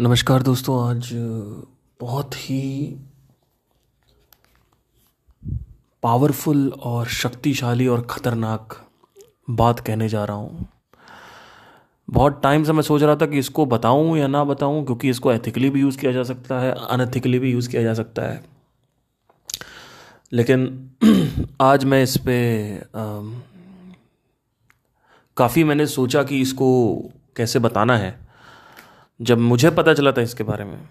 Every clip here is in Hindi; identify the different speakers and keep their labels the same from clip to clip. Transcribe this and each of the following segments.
Speaker 1: नमस्कार दोस्तों, आज बहुत ही पावरफुल और शक्तिशाली और ख़तरनाक बात कहने जा रहा हूँ। बहुत टाइम से मैं सोच रहा था कि इसको बताऊँ या ना बताऊँ, क्योंकि इसको एथिकली भी यूज़ किया जा सकता है अनएथिकली भी यूज़ किया जा सकता है। लेकिन आज मैं इस पर काफ़ी मैंने सोचा कि इसको कैसे बताना है। जब मुझे पता चला था इसके बारे में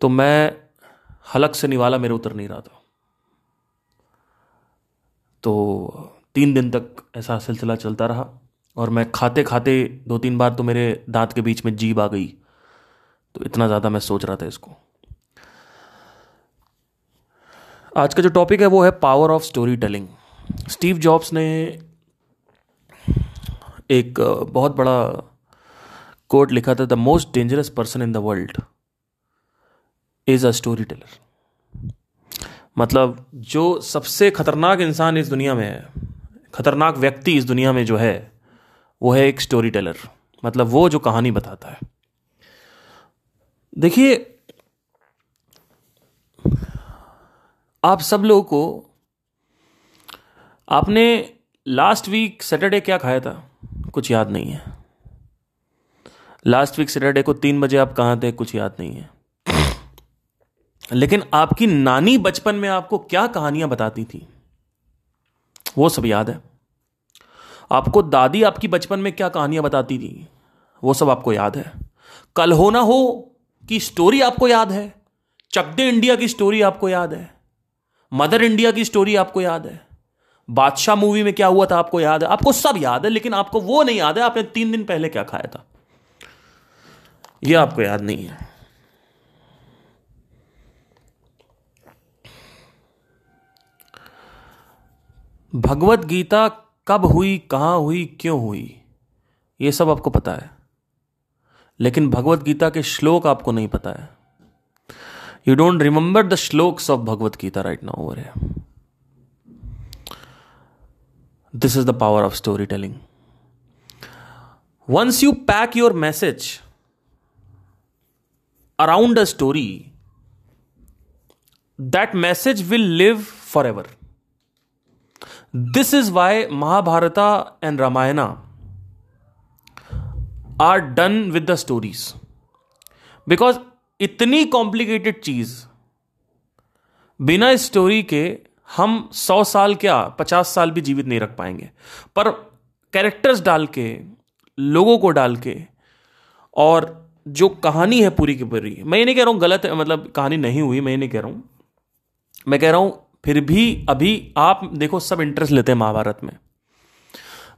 Speaker 1: तो मैं हलक से निवाला मेरे उतर नहीं रहा था। तो तीन दिन तक ऐसा सिलसिला चलता रहा और मैं खाते खाते दो तीन बार तो मेरे दांत के बीच में जीभ आ गई तो इतना ज़्यादा मैं सोच रहा था इसको। आज का जो टॉपिक है वो है power of story telling Steve Jobs ने एक बहुत बड़ा कोट लिखा था the most dangerous person in the world is a story teller मतलब जो सबसे खतरनाक इंसान इस दुनिया में है, खतरनाक व्यक्ति इस दुनिया में जो है, वो है एक स्टोरी टेलर मतलब वो जो कहानी बताता है। देखिए, आप सब लोगों को, आपने लास्ट वीक सैटरडे क्या खाया था? कुछ याद नहीं है। लास्ट वीक सैटरडे को तीन बजे आप कहाँ थे, कुछ याद नहीं है। लेकिन आपकी नानी बचपन में आपको क्या कहानियाँ बताती थी? वो सब याद है। आपको दादी आपकी बचपन में क्या कहानियाँ बताती थी? वो सब आपको याद है। कल हो ना हो की स्टोरी आपको याद है। चकदे इंडिया की स्टोरी आपको याद है। मदर इंडिया की स्टोरी आपको याद है। बादशाह मूवी में क्या हुआ था आपको याद है? आपको सब याद है, लेकिन आपको वो नहीं याद है। आपने तीन दिन पहले क्या खाया था? ये आपको याद नहीं है। भगवत गीता कब हुई, कहाँ हुई, क्यों हुई, ये सब आपको पता है। लेकिन भगवत गीता के श्लोक आपको नहीं पता है। You don't remember the shlokas of Bhagavad Gita right now over है this is the power of story telling once you pack your message around a story that message will live for ever this is why Mahabharata and Ramayana are done with the stories because इतनी कॉम्प्लीकेटेड चीज़, बिना स्टोरी के हम सौ साल क्या, पचास साल भी जीवित नहीं रख पाएँगे। पर कैरेक्टर्स डाल के, लोगों को डाल के और जो कहानी है पूरी की पूरी, मैं ये नहीं कह रहा हूँ गलत है मतलब कहानी नहीं हुई, मैं ये नहीं कह रहा हूँ। मैं कह रहा हूँ, फिर भी अभी आप देखो, सब इंटरेस्ट लेते हैं महाभारत में।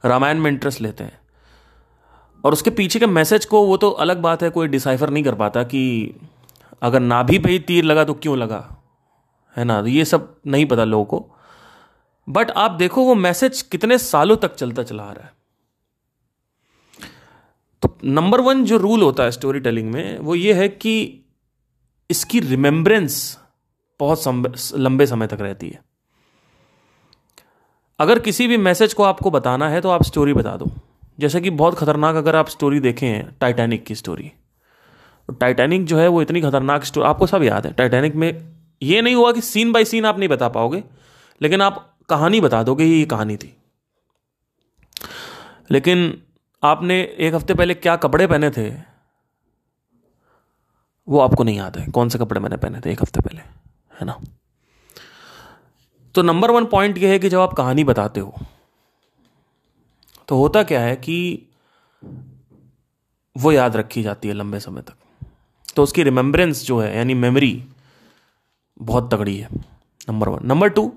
Speaker 1: रामायण में इंटरेस्ट लेते हैं। और उसके पीछे के मैसेज को, वो तो अलग बात है, कोई डिसाइफर नहीं कर पाता कि अगर ना भी भाई तीर लगा तो क्यों लगा? है ना? ये सब नहीं पता लोगों को। बट आप देखो, वो मैसेज कितने सालों तक चलता चला आ रहा है। नंबर वन जो रूल होता है स्टोरी टेलिंग में, वो ये है कि इसकी रिमेम्बरेंस बहुत लंबे समय तक रहती है। अगर किसी भी मैसेज को आपको बताना है तो आप स्टोरी बता दो। जैसे कि बहुत खतरनाक अगर आप स्टोरी देखें टाइटैनिक की स्टोरी तो टाइटैनिक जो है, वो इतनी खतरनाक स्टोरी आपको सब याद है। टाइटैनिक में ये नहीं हुआ कि सीन बाय सीन आप नहीं बता पाओगे, लेकिन आप कहानी बता दोगे ये कहानी थी। लेकिन आपने एक हफ़्ते पहले क्या कपड़े पहने थे? वो आपको नहीं याद है। कौन से कपड़े मैंने पहने थे एक हफ़्ते पहले? है ना? तो नंबर वन पॉइंट ये है कि जब आप कहानी बताते हो तो होता क्या है कि वो याद रखी जाती है लंबे समय तक। तो उसकी रिमेम्बरेंस जो है, यानी मेमोरी बहुत तगड़ी है नंबर वन नंबर टू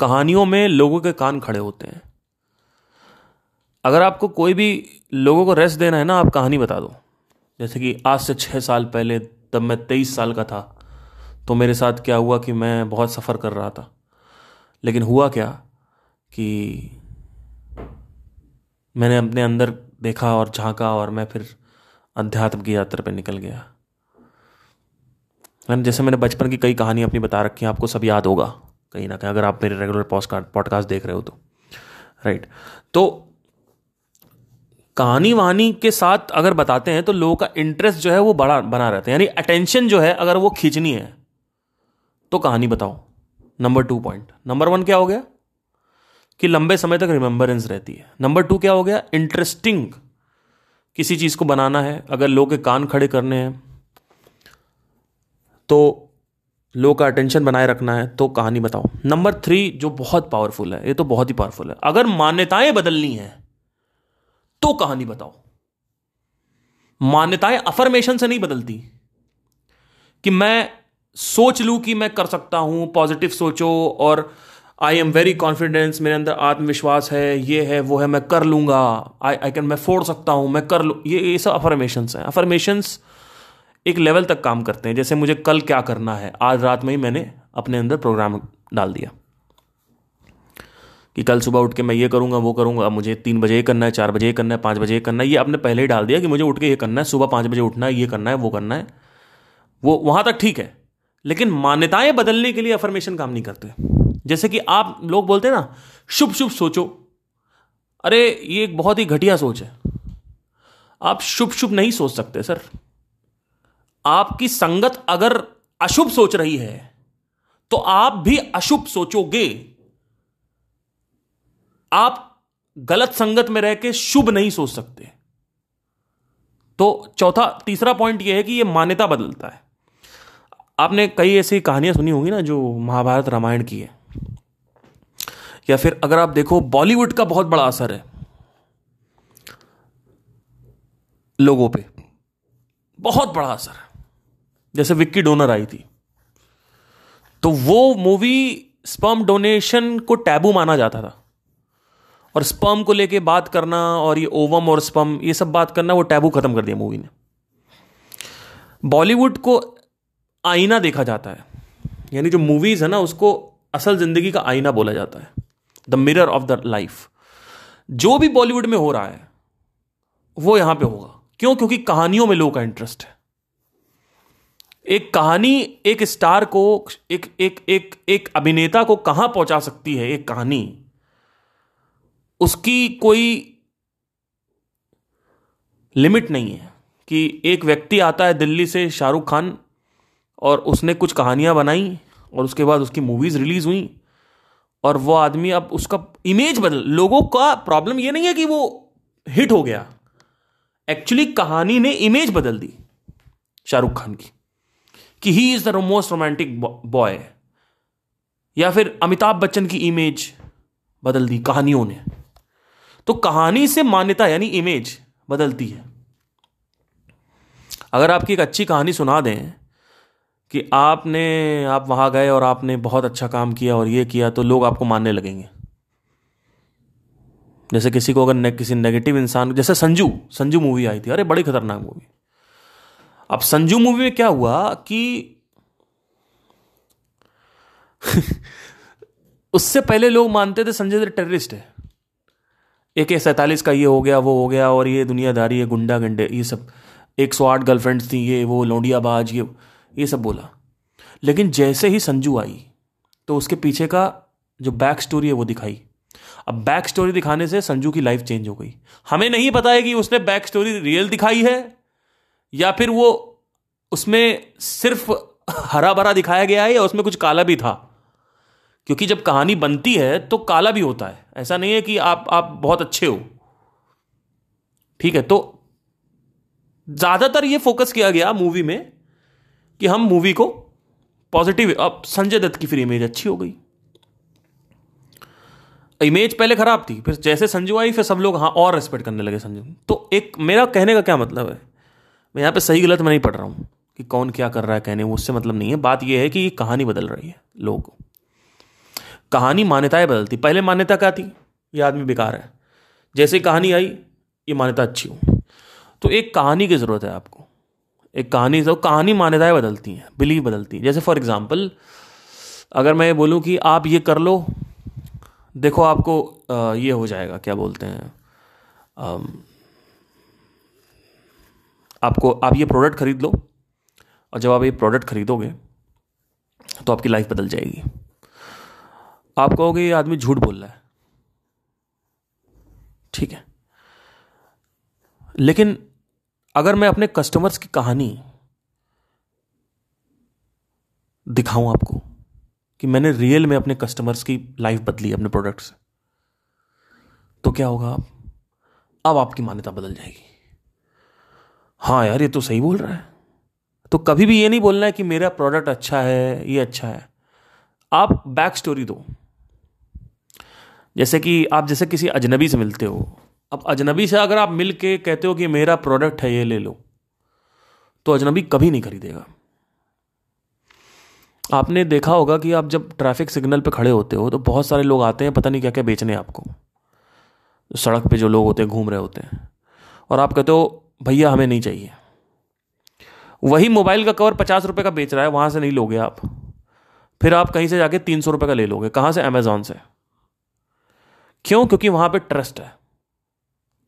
Speaker 1: कहानियों में लोगों के कान खड़े होते हैं। अगर आपको कोई भी लोगों को रेस्ट देना है ना, आप कहानी बता दो। जैसे कि आज से छः साल पहले, तब मैं तेईस साल का था तो मेरे साथ क्या हुआ कि मैं बहुत सफ़र कर रहा था। लेकिन हुआ क्या कि मैंने अपने अंदर देखा और झांका और मैं फिर अध्यात्म की यात्रा पर निकल गया। मैंने, जैसे मैंने बचपन की कई कहानी अपनी बता रखी हैं, आपको सब याद होगा कहीं ना कहीं, अगर आप मेरे रेगुलर पॉडकास्ट देख रहे हो तो। राइट तो कहानी वहानी के साथ अगर बताते हैं तो लोगों का इंटरेस्ट जो है वो बड़ा, बना रहता है। यानी अटेंशन जो है, अगर वो खींचनी है तो कहानी बताओ। Number two point number one क्या हो गया? कि लंबे समय तक रिमेंबरेंस रहती है। नंबर टू क्या हो गया? इंटरेस्टिंग किसी चीज़ को बनाना है। अगर लोग के कान खड़े करने हैं तो लोग का अटेंशन बनाए रखना है तो कहानी बताओ। नंबर थ्री जो बहुत पावरफुल है, ये तो बहुत ही पावरफुल है। अगर मान्यताएँ बदलनी है तो कहानी बताओ। मान्यताएँ अफर्मेशन से नहीं बदलती। कि मैं सोच लूँ कि मैं कर सकता हूँ पॉजिटिव सोचो और आई एम वेरी कॉन्फिडेंस मेरे अंदर आत्मविश्वास है, ये है, वो है, मैं कर लूँगा। आई आई कैन मैं फोड़ सकता हूँ, मैं कर लू। ये ये सब अफर्मेशंस हैं। अफर्मेशंस एक लेवल तक काम करते हैं। जैसे मुझे कल क्या करना है? आज रात में ही मैंने अपने अंदर प्रोग्राम डाल दिया। कि कल सुबह उठ के मैं ये करूँगा, वो करूँगा मुझे तीन बजे करना है, चार बजे करना है, पाँच बजे करना है, ये आपने पहले ही डाल दिया कि मुझे उठ के ये करना है, सुबह पाँच बजे उठना है, ये करना है, वो करना है। वो वहाँ तक ठीक है, लेकिन मान्यताएँ बदलने के लिए अफर्मेशन काम नहीं करते। जैसे कि आप लोग बोलते हैं ना, शुभ शुभ सोचो। अरे, ये एक बहुत ही घटिया सोच है। आप शुभ शुभ नहीं सोच सकते, सर। आपकी संगत अगर अशुभ सोच रही है तो आप भी अशुभ सोचोगे। आप गलत संगत में रह के शुभ नहीं सोच सकते। तो चौथा, तीसरा पॉइंट यह है कि यह मान्यता बदलता है। आपने कई ऐसी कहानियाँ सुनी होंगी ना जो महाभारत रामायण की है। या फिर अगर आप देखो, बॉलीवुड का बहुत बड़ा असर है। लोगों पे बहुत बड़ा असर है। जैसे विक्की डोनर आई थी। तो वो मूवी स्पर्म डोनेशन को टैबू माना जाता था। और स्पर्म को लेके बात करना और ये ओवम और स्पर्म ये सब बात करना, वो टैबू खत्म कर दिया मूवी ने। बॉलीवुड को आईना देखा जाता है। यानी जो मूवीज़ है ना, उसको असल ज़िंदगी का आईना बोला जाता है। The mirror of the life जो भी बॉलीवुड में हो रहा है, वो यहाँ पे होगा। क्यों? क्योंकि कहानियों में लोगों का इंटरेस्ट है। एक कहानी, एक स्टार को, एक एक एक एक अभिनेता को कहाँ पहुँचा सकती है एक कहानी? उसकी कोई लिमिट नहीं है कि एक व्यक्ति आता है दिल्ली से शाहरुख खान और उसने कुछ कहानियाँ बनाई और उसके बाद उसकी मूवीज़ रिलीज़ हुई और वो आदमी अब उसका इमेज बदल, लोगों का प्रॉब्लम ये नहीं है कि वो हिट हो गया। एक्चुअली कहानी ने इमेज बदल दी शाहरुख खान की कि he is the most romantic boy या फिर अमिताभ बच्चन की इमेज बदल दी कहानियों ने। तो कहानी से मान्यता यानी इमेज बदलती है। अगर आपकी एक अच्छी कहानी सुना दें कि आपने आप वहाँ गए और आपने बहुत अच्छा काम किया और ये किया तो लोग आपको मानने लगेंगे। जैसे किसी को अगर ने, किसी नेगेटिव इंसान जैसे संजू संजू मूवी आई थी। अरे बड़ी खतरनाक मूवी अब संजू मूवी में क्या हुआ कि उससे पहले लोग मानते थे संजय टेररिस्ट है। ए सैंतालीस का ये हो गया, वो हो गया और ये दुनियादारी है गुंडा गंडे ये सब। एक सौ आठ गर्लफ्रेंड्स थी, ये वो लौंडियाबाज, ये ये सब बोला। लेकिन जैसे ही संजू आई तो उसके पीछे का जो बैक स्टोरी है वो दिखाई। अब बैक स्टोरी दिखाने से संजू की लाइफ चेंज हो गई। हमें नहीं पता है कि उसने बैक स्टोरी रियल दिखाई है, या फिर वो उसमें सिर्फ़ हरा भरा दिखाया गया है या उसमें कुछ काला भी था। क्योंकि जब कहानी बनती है तो काला भी होता है। ऐसा नहीं है कि आप आप बहुत अच्छे हो। ठीक है तो ज़्यादातर ये फोकस किया गया मूवी में कि हम मूवी को पॉजिटिव अब संजय दत्त की फिर इमेज अच्छी हो गई। इमेज पहले खराब थी, फिर जैसे संजू आई, फिर सब लोग हाँ और रेस्पेक्ट करने लगे संजू। तो एक, मेरा कहने का क्या मतलब है? मैं यहाँ पे सही गलत में नहीं पढ़ रहा हूँ कि कौन क्या कर रहा है कहने उससे मतलब नहीं है। बात यह है कि ये कहानी बदल रही है, लोग कहानी मान्यताएँ बदलती। पहले मान्यता क्या थी? ये आदमी बेकार है। जैसे कहानी आई, ये मान्यता अच्छी हो तो एक कहानी की ज़रूरत है आपको। एक कहानी तो कहानी मान्यताएँ बदलती हैं, बिलीव बदलती हैं। जैसे फॉर एग्ज़ाम्पल अगर मैं ये बोलूँ कि आप ये कर लो, देखो आपको ये हो जाएगा, क्या बोलते हैं आपको, आप ये प्रोडक्ट खरीद लो, और जब आप ये प्रोडक्ट खरीदोगे तो आपकी लाइफ बदल जाएगी। आप कहोगे ये आदमी झूठ बोल रहा है। ठीक है। लेकिन अगर मैं अपने कस्टमर्स की कहानी दिखाऊँ आपको कि मैंने रियल में अपने कस्टमर्स की लाइफ बदली अपने प्रोडक्ट से तो क्या होगा आप? अब आपकी मान्यता बदल जाएगी। हाँ यार, ये तो सही बोल रहा है। तो कभी भी ये नहीं बोलना है कि मेरा प्रोडक्ट अच्छा है, ये अच्छा है। आप बैक स्टोरी दो। जैसे कि आप जैसे किसी अजनबी से मिलते हो। अब अजनबी से अगर आप मिल के कहते हो कि मेरा प्रोडक्ट है, ये ले लो तो अजनबी कभी नहीं खरीदेगा। आपने देखा होगा कि आप जब ट्रैफ़िक सिग्नल पे खड़े होते हो तो बहुत सारे लोग आते हैं, पता नहीं क्या क्या बेचने आपको। सड़क पे जो लोग होते हैं, घूम रहे होते हैं। और आप कहते हो, भैया, हमें नहीं चाहिए। वही मोबाइल का कवर पचास रुपये का बेच रहा है, वहाँ से नहीं लोगे आप। फिर आप कहीं से जाके तीन सौ रुपए का ले लोगे। कहाँ से? अमेजोन से। क्यों? क्योंकि वहाँ पे ट्रस्ट है।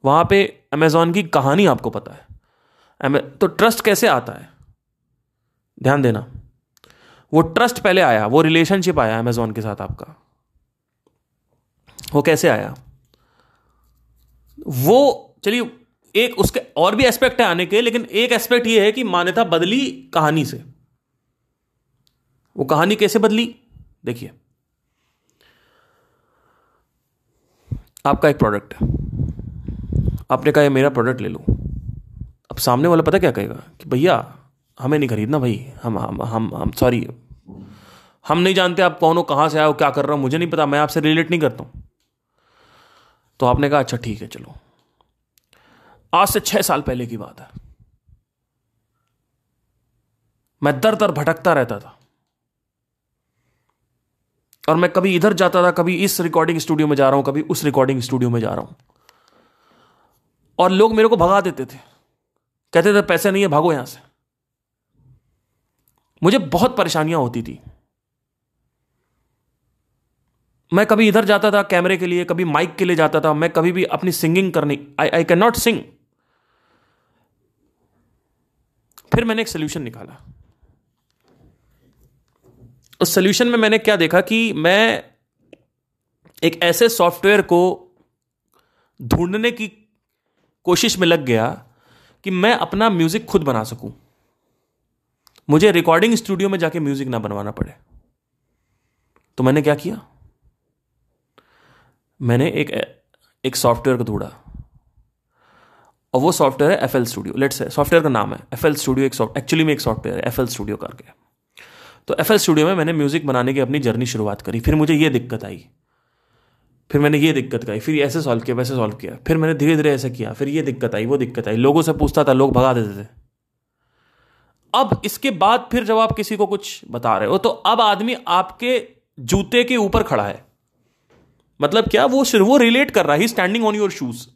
Speaker 1: वहाँ पे अमेजोन की कहानी आपको पता है। तो ट्रस्ट कैसे आता है? ध्यान देना। वो ट्रस्ट पहले आया, वो रिलेशनशिप आया अमेजोन के साथ आपका। वो कैसे आया? वो चलिए, एक उसके और भी एस्पेक्ट है आने के, लेकिन एक एस्पेक्ट ये है कि मान्यता बदली कहानी से। वो कहानी कैसे बदली? देखिए। आपका एक प्रोडक्ट है। आपने कहा मेरा प्रोडक्ट ले लो। अब सामने वाला पता क्या कहेगा कि, भैया, हमें नहीं खरीदना भाई। हम हम हम हम सॉरी हम नहीं जानते आप कौन हो, कहाँ से आए हो, क्या कर रहा हो, मुझे नहीं पता। मैं आपसे रिलेट नहीं करता हूँ। तो आपने कहा अच्छा ठीक है, चलो। आज से छह साल पहले की बात है। मैं दर दर भटकता रहता था। और मैं कभी इधर जाता था, कभी इस रिकॉर्डिंग स्टूडियो में जा रहा हूँ, कभी उस रिकॉर्डिंग स्टूडियो में जा रहा हूँ। और लोग मेरे को भगा देते थे। कहते थे, पैसे नहीं है, भागो यहाँ से। मुझे बहुत परेशानियाँ होती थी। मैं कभी इधर जाता था, कैमरे के लिए, कभी माइक के लिए जाता था, मैं कभी भी अपनी सिंगिंग करनी I I can not sing फिर मैंने एक सोल्यूशन निकाला। उस सोल्यूशन में मैंने क्या देखा कि मैं एक ऐसे सॉफ्टवेयर को ढूँढने की कोशिश में लग गया कि मैं अपना म्यूज़िक खुद बना सकूँ। मुझे रिकॉर्डिंग स्टूडियो में जाके म्यूज़िक ना बनवाना पड़े। तो मैंने क्या किया? मैंने एक एक सॉफ्टवेयर को ढूंढा। और वो सॉफ्टवेयर है F L Studio let's software का नाम है एफ़ एल स्टूडियो एक सॉफ्ट एक्चुअली में एक सॉफ्टवेयर है एफ़ एल स्टूडियो करके। तो एफ़ एल स्टूडियो में मैंने म्यूज़िक बनाने की अपनी जर्नी शुरुआत करी। फिर मुझे ये दिक्कत आई। फिर मैंने ये दिक्कत आई फिर ऐसे सॉल्व किया, वैसे सॉल्व किया। फिर मैंने धीरे धीरे ऐसे किया। फिर ये दिक्कत आई, वो दिक्कत आई। लोगों से पूछता था, लोग भगा देते थे। अब इसके बाद फिर जब आप किसी को कुछ बता रहे हो तो अब आदमी आपके जूते के ऊपर खड़ा है। मतलब क्या वो सिर्फ़, वो रिलेट कर रहा है। स्टैंडिंग ऑन योर शूज़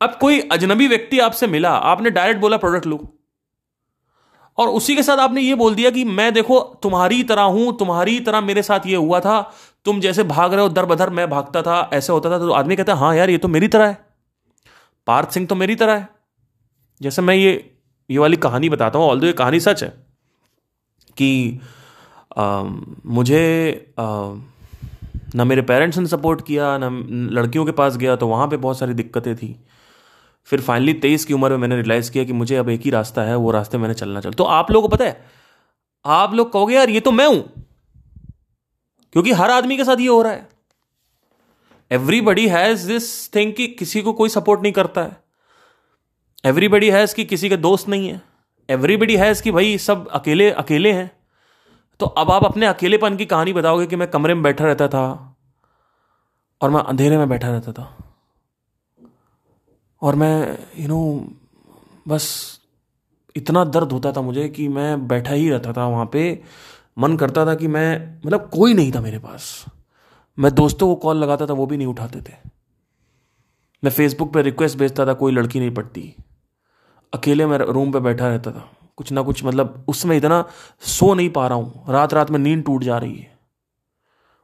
Speaker 1: अब कोई अजनबी व्यक्ति आपसे मिला, आपने डायरेक्ट बोला प्रोडक्ट लो। और उसी के साथ आपने ये बोल दिया कि मैं देखो तुम्हारी तरह हूँ तुम्हारी तरह मेरे साथ ये हुआ था। तुम जैसे भाग रहे हो दर बदर मैं भागता था ऐसे होता था तो आदमी कहता है हाँ यार ये तो मेरी तरह है। पार्थ सिंह तो मेरी तरह है। जैसे मैं ये ये वाली कहानी बताता हूँ ऑल ये कहानी सच है कि आ, मुझे आ, ना मेरे पेरेंट्स ने सपोर्ट किया ना लड़कियों के पास गया तो वहाँ पे बहुत सारी दिक्कतें थी। फिर फाइनली तेईस की उम्र में मैंने रियलाइज़ किया कि मुझे अब एक ही रास्ता है, वो रास्ते मैंने चलना चल तो आप लोगों को पता है, आप लोग कहोगे, यार, ये तो मैं हूँ। क्योंकि हर आदमी के साथ ये हो रहा है। एवरीबडी हैज़ दिस थिंग कि किसी को कोई सपोर्ट नहीं करता है। एवरीबडी हैज़ कि किसी के दोस्त नहीं है। एवरीबडी हैज़ कि भाई, सब अकेले अकेले हैं। तो अब आप अपने अकेलेपन की कहानी बताओगे कि मैं कमरे में बैठा रहता था और मैं अंधेरे में बैठा रहता था। और मैं यू you नो know, बस इतना दर्द होता था मुझे कि मैं बैठा ही रहता था वहाँ पे। मन करता था कि मैं मतलब कोई नहीं था मेरे पास। मैं दोस्तों को कॉल लगाता था वो भी नहीं उठाते थे। मैं फेसबुक पे रिक्वेस्ट भेजता था कोई लड़की नहीं पड़ती अकेले मैं रूम पे बैठा रहता था। कुछ ना कुछ मतलब उसमें इतना सो नहीं पा रहा हूँ। रात रात में नींद टूट जा रही है।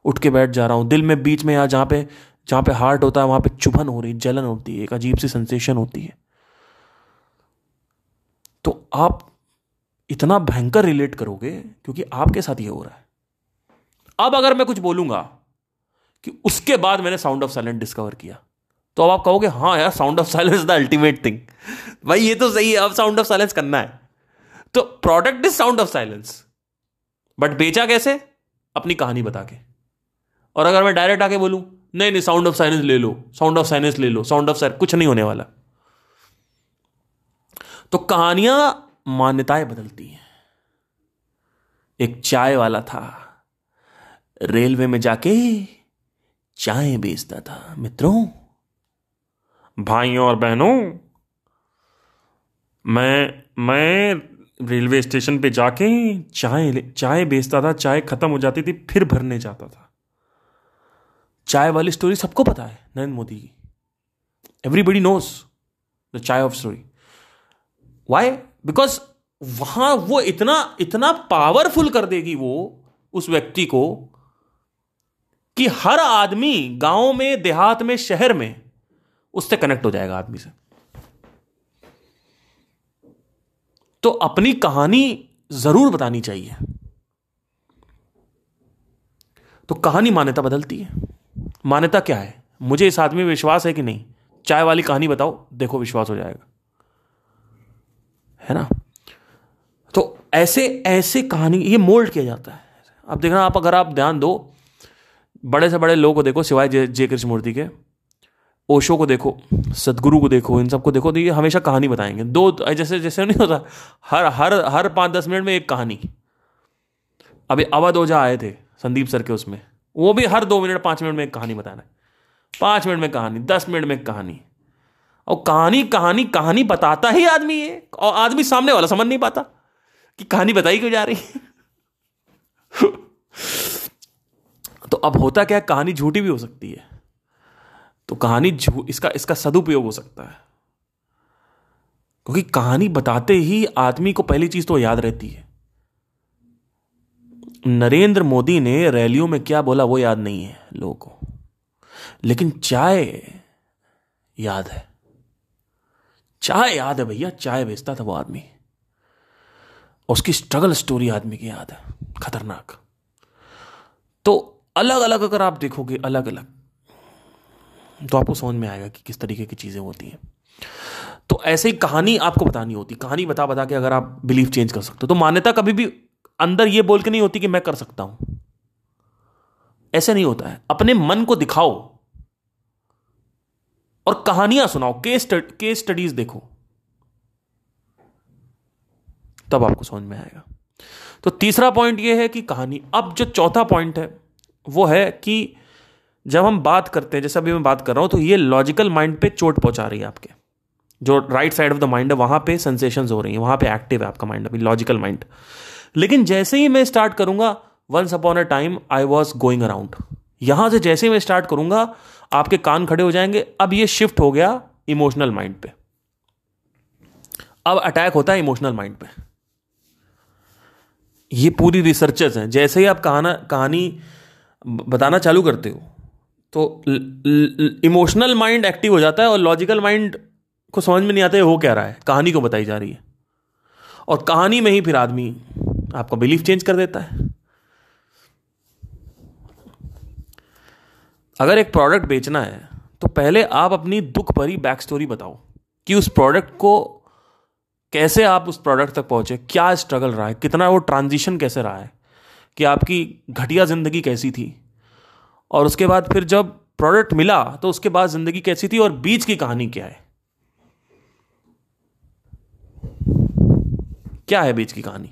Speaker 1: उठ के बैठ जा रहा हूँ। दिल में बीच में यहाँ जहाँ पे जहाँ पे हार्ट होता है, वहाँ पे चुभन हो रही है, जलन होती है, एक अजीब सी सेंसेशन होती है। तो आप इतना भयंकर रिलेट करोगे, क्योंकि आपके साथ ये हो रहा है। अब अगर मैं कुछ बोलूँगा कि उसके बाद मैंने साउंड ऑफ़ साइलेंट डिस्कवर किया तो अब आप कहोगे हाँ यार sound of silence the ultimate thing भाई, ये तो सही है, अब साउंड ऑफ़ साइलेंस करना है। तो product is sound of silence but बेचा कैसे? अपनी कहानी बता के। और अगर मैं डायरेक्ट आके बोलूँ नहीं नहीं साउंड ऑफ़ साइलेंस ले लो साउंड ऑफ़ साइलेंस ले लो साउंड ऑफ़ साइलेंस कुछ नहीं होने वाला। तो कहानियाँ मान्यताएँ बदलती हैं। एक चाय वाला था, रेलवे में जाके चाय बेचता था, मित्रों। भाइयों और बहनों, मैं मैं रेलवे स्टेशन पे जाके चाय चाय बेचता था, चाय खत्म हो जाती थी, फिर भरने जाता था। चाय वाली स्टोरी सबको पता है, नरेंद्र मोदी की। Everybody knows the chai of story why because वहाँ वो इतना इतना पावरफुल कर देगी वो, उस व्यक्ति को, कि हर आदमी गाँव में, देहात में, शहर में, उससे कनेक्ट हो जाएगा आदमी से। तो अपनी कहानी ज़रूर बतानी चाहिए। तो कहानी मान्यता बदलती है। मान्यता क्या है? मुझे इस आदमी में विश्वास है कि नहीं? चाय वाली कहानी बताओ, देखो विश्वास हो जाएगा। है ना? तो ऐसे ऐसे कहानी, ये मोल्ड किया जाता है। अब देखना, आप अगर आप ध्यान दो, बड़े से बड़े लोगों को देखो, सिवाय जय जय कृष्ण मूर्ति के। ओशो को देखो, सदगुरु को देखो, इन सबको देखो तो ये हमेशा कहानी बताएँगे। दो, जैसे जैसे नहीं होता, हर हर हर पाँच दस मिनट में एक कहानी। अभी अवध ओझा आए थे, संदीप सर के उसमें। वो भी हर दो मिनट, पाँच मिनट में एक कहानी बताना है। पाँच मिनट में कहानी, दस मिनट में कहानी। और कहानी कहानी कहानी बताता ही आदमी है और आदमी सामने वाला समझ नहीं पाता कि कहानी बताई क्यों जा रही है। तो अब होता क्या कहानी झूठी भी हो सकती है। तो कहानी इसका इसका सदुपयोग हो सकता है। क्योंकि कहानी बताते ही आदमी को पहली चीज़ तो याद रहती है। नरेंद्र मोदी ने रैलियों में क्या बोला वो याद नहीं है लोगों को। लेकिन चाय याद है। चाय याद है भैया, चाय बेचता था वो आदमी। उसकी स्ट्रगल स्टोरी आदमी की याद है, खतरनाक। तो अलग अलग अगर आप देखोगे अलग अलग तो आपको समझ में आएगा कि किस तरीके की चीज़ें होती हैं। तो ऐसे ही कहानी आपको बतानी होती, कहानी बता बता के अगर आप बिलीफ चेंज कर सकते हो तो मान्यता कभी भी अंदर ये बोल के नहीं होती कि मैं कर सकता हूँ। ऐसे नहीं होता है। अपने मन को दिखाओ और कहानियाँ सुनाओ केस केस स्टडीज़ देखो। तब आपको समझ में आएगा। तो तीसरा पॉइंट यह है कि कहानी, अब जो चौथा पॉइंट है, वो है कि जब हम बात करते हैं, जैसे अभी मैं बात कर रहा हूँ तो ये लॉजिकल माइंड पे चोट पहुँचा रही है आपके। जो right side of the mind है, वहाँ पे सेंसेशन हो रही है, वहाँ पे एक्टिव है आपका माइंड अभी लॉजिकल माइंड लेकिन जैसे ही मैं स्टार्ट करूँगा once upon a time I was going around यहाँ से जैसे ही मैं स्टार्ट करूँगा, आपके कान खड़े हो जाएँगे। अब ये शिफ्ट हो गया इमोशनल माइंड पे। अब अटैक होता है इमोशनल माइंड पे। ये पूरी रिसर्चर्स हैं। जैसे ही आप कहाना, कहानी बताना चालू करते हो तो इमोशनल माइंड एक्टिव हो जाता है और लॉजिकल माइंड को समझ में नहीं आता है वो क्या रहा है। कहानी को बताई जा रही है। और कहानी में ही फिर आदमी आपका बिलीफ चेंज कर देता है। अगर एक प्रोडक्ट बेचना है तो पहले आप अपनी दुख भरी बैक स्टोरी बताओ कि उस प्रोडक्ट को कैसे आप उस प्रोडक्ट तक पहुँचे, क्या स्ट्रगल रहा है, कितना वो ट्रांजिशन कैसे रहा है, कि आपकी घटिया ज़िंदगी कैसी थी। और उसके बाद फिर जब प्रोडक्ट मिला तो उसके बाद ज़िंदगी कैसी थी और बीच की कहानी क्या है? क्या है बीच की कहानी?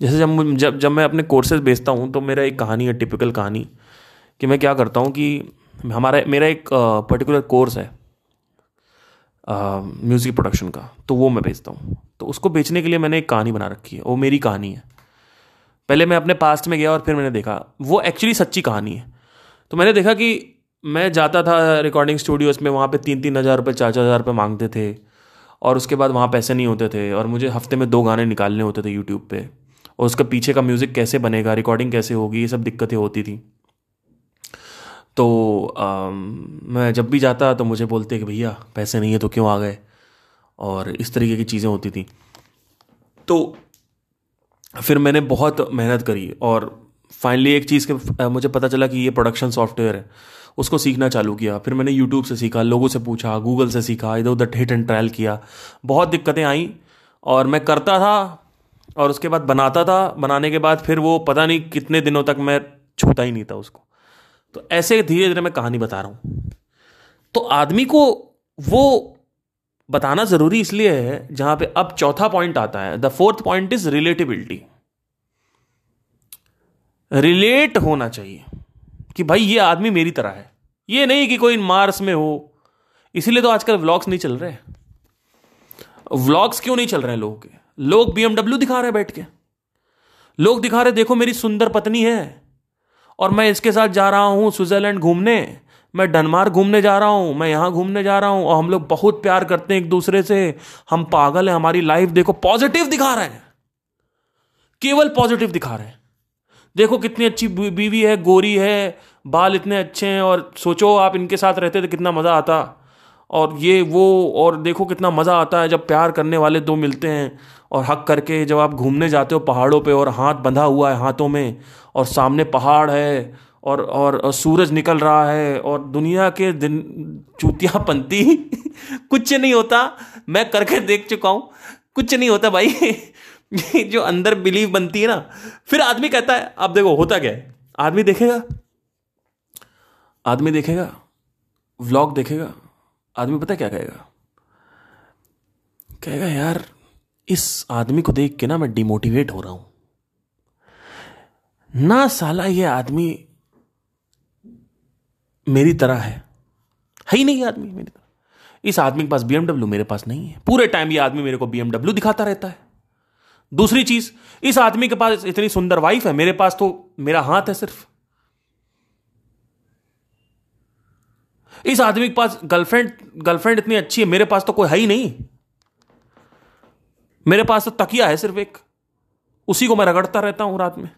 Speaker 1: जैसे जब जब जब मैं अपने कोर्सेज बेचता हूँ तो मेरा एक कहानी है टिपिकल कहानी, कि मैं क्या करता हूँ कि हमारा, मेरा एक पर्टिकुलर कोर्स है म्यूज़िक प्रोडक्शन का तो वो मैं बेचता हूँ। तो उसको बेचने के लिए मैंने एक कहानी बना रखी है, वो मेरी कहानी है। पहले मैं अपने पास्ट में गया और फिर मैंने देखा, वो एक्चुअली सच्ची कहानी है। तो मैंने देखा कि मैं जाता था रिकॉर्डिंग स्टूडियोज़ में, वहाँ पे तीन तीन हज़ार रुपये चार चार हज़ार रुपये मांगते थे, और उसके बाद वहाँ पैसे नहीं होते थे, और मुझे हफ़्ते में दो गाने निकालने होते थे यूट्यूब पे। और उसका पीछे का म्यूज़िक कैसे बनेगा रिकॉर्डिंग कैसे होगी ये सब दिक्कतें होती थी। तो आ, मैं जब भी जाता तो मुझे बोलते कि भैया पैसे नहीं है तो क्यों आ गए? और इस तरीके की चीज़ें होती थी। तो फिर मैंने बहुत मेहनत करी और फाइनली एक चीज़ के मुझे पता चला कि ये प्रोडक्शन सॉफ्टवेयर है। उसको सीखना चालू किया। फिर मैंने यूट्यूब से सीखा लोगों से पूछा गूगल से सीखा इधर उधर हिट एंड ट्रायल किया। बहुत दिक्कतें आई और मैं करता था और उसके बाद बनाता था, बनाने के बाद फिर वो पता नहीं कितने दिनों तक मैं छूता ही नहीं था उसको। तो ऐसे धीरे धीरे मैं कहानी बता रहा हूँ। तो आदमी को वो बताना ज़रूरी इसलिए है, जहाँ पे अब चौथा पॉइंट आता है। The fourth point is relatability relate होना चाहिए कि भाई ये आदमी मेरी तरह है। ये नहीं कि कोई मार्स में हो। इसीलिए तो आजकल व्लॉग्स नहीं चल रहे व्लॉग्स क्यों नहीं चल रहे लोगों के? लोग बीएमडब्ल्यू दिखा रहे बैठ के। लोग दिखा रहे देखो, मेरी सुंदर पत्नी है और मैं इसके साथ जा रहा हूँ स्विट्जरलैंड घूमने। मैं डनमार्क घूमने जा रहा हूँ, मैं यहाँ घूमने जा रहा हूँ और हम लोग बहुत प्यार करते हैं एक दूसरे से। हम पागल हैं, हमारी लाइफ देखो पॉजिटिव दिखा रहे हैं। केवल पॉजिटिव दिखा रहे हैं। देखो, कितनी अच्छी बीवी है, गोरी है, बाल इतने अच्छे हैं और सोचो, आप इनके साथ रहते तो कितना मज़ा आता। और ये, वो, और देखो, कितना मज़ा आता है जब प्यार करने वाले दो मिलते हैं। और हक करके जब आप घूमने जाते हो पहाड़ों पे और हाथ बंधा हुआ है हाथों में और सामने पहाड़ है और और, सूरज निकल रहा है और दुनिया के दिन चूतिया पंती कुछ नहीं होता। मैं करके देख चुका हूँ। कुछ नहीं होता भाई। जो अंदर बिलीव बनती है ना फिर आदमी कहता है अब देखो होता क्या है? आदमी देखेगा? आदमी देखेगा? व्लॉग देखेगा? आदमी पता क्या कहेगा? कहेगा यार इस आदमी को देख के ना मैं डिमोटिवेट हो रहा हूँ। ना साला ये आदमी मेरी तरह है। है ही नहीं आदमी मेरी तरह। इस आदमी के पास बीएमडब्ल्यू मेरे पास नहीं है। पूरे टाइम ये आदमी मेरे को बीएमडब्ल्यू दिखाता रहता है। दूसरी चीज़, इस आदमी के पास इतनी सुंदर वाइफ है, मेरे पास तो मेरा हाथ है सिर्फ़। इस आदमी के पास गर्लफ्रेंड गर्लफ्रेंड इतनी अच्छी है, मेरे पास तो कोई है ही नहीं। मेरे पास तो तकिया है सिर्फ़ एक। उसी को मैं रगड़ता रहता हूँ रात में।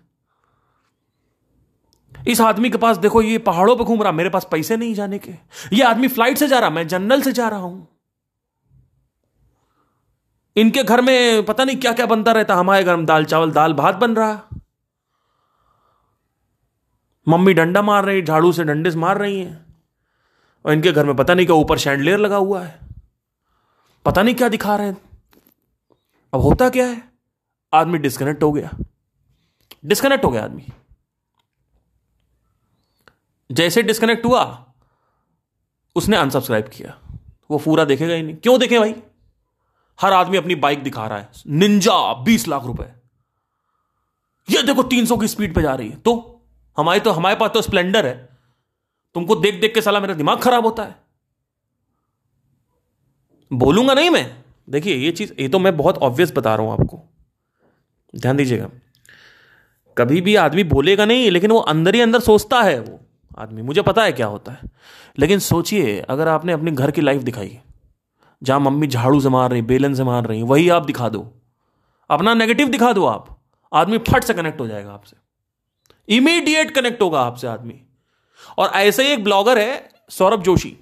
Speaker 1: इस आदमी के पास देखो, ये पहाड़ों पे घूम रहा, मेरे पास पैसे नहीं जाने के। ये आदमी फ़्लाइट से जा रहा, मैं जनरल से जा रहा हूँ। इनके घर में पता नहीं क्या क्या बनता रहता, हमारे घर में दाल चावल, दाल भात बन रहा। मम्मी डंडा मार रही, झाड़ू से डंडे से मार रही हैं। और इनके घर में पता नहीं क्या ऊपर शैंडलेयर लगा हुआ है। पता नहीं क्या दिखा रहे हैं। अब होता क्या है? आदमी डिस्कनेक्ट हो गया। डिस्कनेक्ट हो गया आदमी। जैसे डिस्कनेक्ट हुआ, उसने अनसब्सक्राइब किया। वो पूरा देखेगा ही नहीं। क्यों देखे भाई? हर आदमी अपनी बाइक दिखा रहा है। निंजा बीस लाख रुपए। ये देखो तीन सौ की स्पीड पे जा रही है। तो हमारे तो हमारे पास तो स्प्लेंडर है। तुमको देख देख के साला मेरा दिमाग खराब होता है। बोलूँगा नहीं मैं। देखिए, ये चीज़, ये तो मैं बहुत ऑब्वियस बता रहा हूँ आपको। ध्यान दीजिएगा। कभी भी आदमी बोलेगा नहीं, लेकिन वो अंदर ही अंदर सोचता है वो आदमी। मुझे पता है क्या होता है। लेकिन सोचिए, अगर आपने अपने घर की लाइफ दिखाई, जहाँ मम्मी झाड़ू से मार रही, बेलन से मार रही, वही आप दिखा दो। अपना नेगेटिव दिखा दो आप। आदमी फट से कनेक्ट हो जाएगा आपसे। इमीडिएट कनेक्ट होगा आपसे आदमी। और ऐसे ही एक ब्लॉगर है, सौरभ जोशी।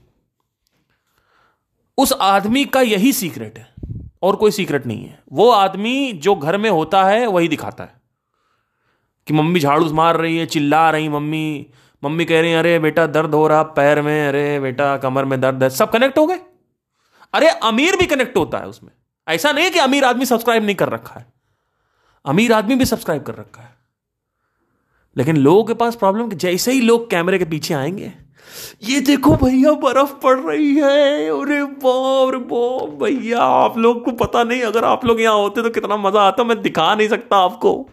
Speaker 1: उस आदमी का यही सीक्रेट है। और कोई सीक्रेट नहीं है। वो आदमी जो घर में होता है, वही दिखाता है कि मम्मी झाड़ू मार रही है, चिल्ला रही मम्मी। मम्मी कह रही है, अरे बेटा, दर्द हो रहा पैर में, अरे बेटा, कमर में दर्द है। सब कनेक्ट हो गए। अरे अमीर भी कनेक्ट होता है उसमें। ऐसा नहीं कि अमीर आदमी सब्सक्राइब नहीं कर रखा है। अमीर आदमी भी सब्सक्राइब कर रखा है। लेकिन लोगों के पास प्रॉब्लम कि जैसे ही लोग कैमरे के पीछे आएँगे ये देखो भैया, बर्फ़ पड़ रही है। अरे बाप रे बाप, भैया, आप लोग को पता नहीं, अगर आप लोग यहाँ होते तो कितना मज़ा आता, मैं दिखा नहीं सकता आपको।